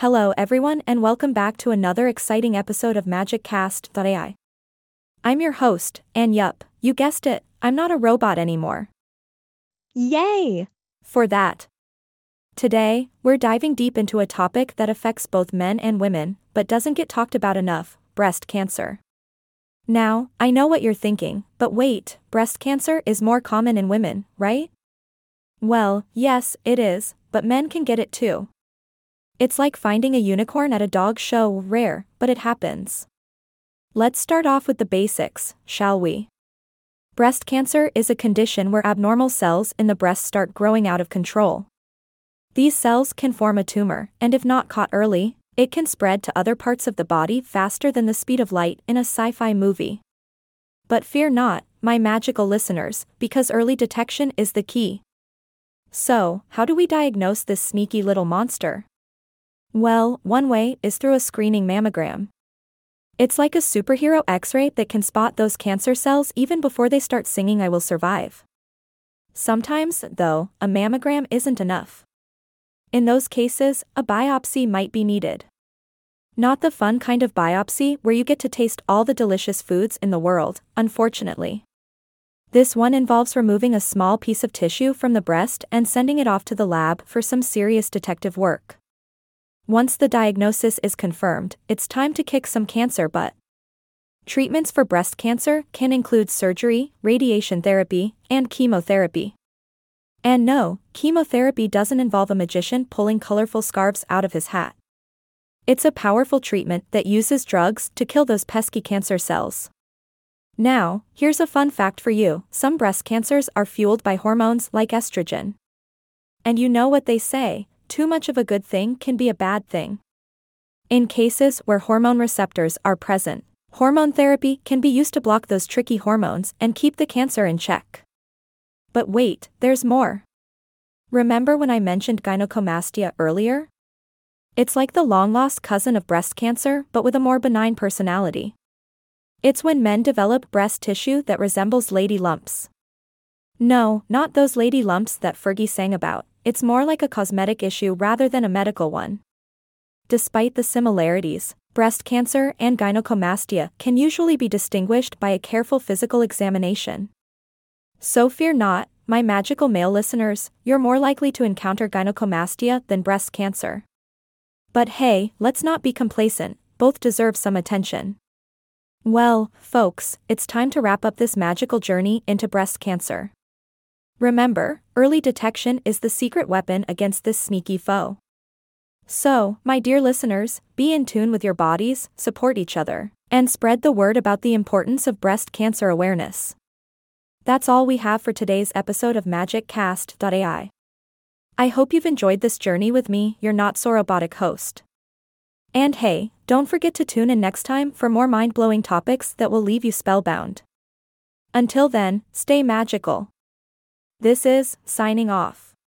Hello, everyone, and welcome back to another exciting episode of MagicCast.ai. I'm your host, and yup, you guessed it, I'm not a robot anymore. Yay! For that. Today, we're diving deep into a topic that affects both men and women, but doesn't get talked about enough breast cancer. Now, I know what you're thinking, but wait, breast cancer is more common in women, right? Well, yes, it is, but men can get it too. It's like finding a unicorn at a dog show, rare, but it happens. Let's start off with the basics, shall we? Breast cancer is a condition where abnormal cells in the breast start growing out of control. These cells can form a tumor, and if not caught early, it can spread to other parts of the body faster than the speed of light in a sci fi movie. But fear not, my magical listeners, because early detection is the key. So, how do we diagnose this sneaky little monster? Well, one way is through a screening mammogram. It's like a superhero x ray that can spot those cancer cells even before they start singing I Will Survive. Sometimes, though, a mammogram isn't enough. In those cases, a biopsy might be needed. Not the fun kind of biopsy where you get to taste all the delicious foods in the world, unfortunately. This one involves removing a small piece of tissue from the breast and sending it off to the lab for some serious detective work. Once the diagnosis is confirmed, it's time to kick some cancer butt. Treatments for breast cancer can include surgery, radiation therapy, and chemotherapy. And no, chemotherapy doesn't involve a magician pulling colorful scarves out of his hat. It's a powerful treatment that uses drugs to kill those pesky cancer cells. Now, here's a fun fact for you some breast cancers are fueled by hormones like estrogen. And you know what they say too much of a good thing can be a bad thing. In cases where hormone receptors are present, hormone therapy can be used to block those tricky hormones and keep the cancer in check. But wait, there's more. Remember when I mentioned gynecomastia earlier? It's like the long lost cousin of breast cancer, but with a more benign personality. It's when men develop breast tissue that resembles lady lumps. No, not those lady lumps that Fergie sang about, it's more like a cosmetic issue rather than a medical one. Despite the similarities, breast cancer and gynecomastia can usually be distinguished by a careful physical examination. So fear not, my magical male listeners, you're more likely to encounter gynecomastia than breast cancer. But hey, let's not be complacent, both deserve some attention. Well, folks, it's time to wrap up this magical journey into breast cancer. Remember, early detection is the secret weapon against this sneaky foe. So, my dear listeners, be in tune with your bodies, support each other, and spread the word about the importance of breast cancer awareness. That's all we have for today's episode of MagicCast.ai. I hope you've enjoyed this journey with me, your not so robotic host. And hey, don't forget to tune in next time for more mind blowing topics that will leave you spellbound. Until then, stay magical. This is signing off.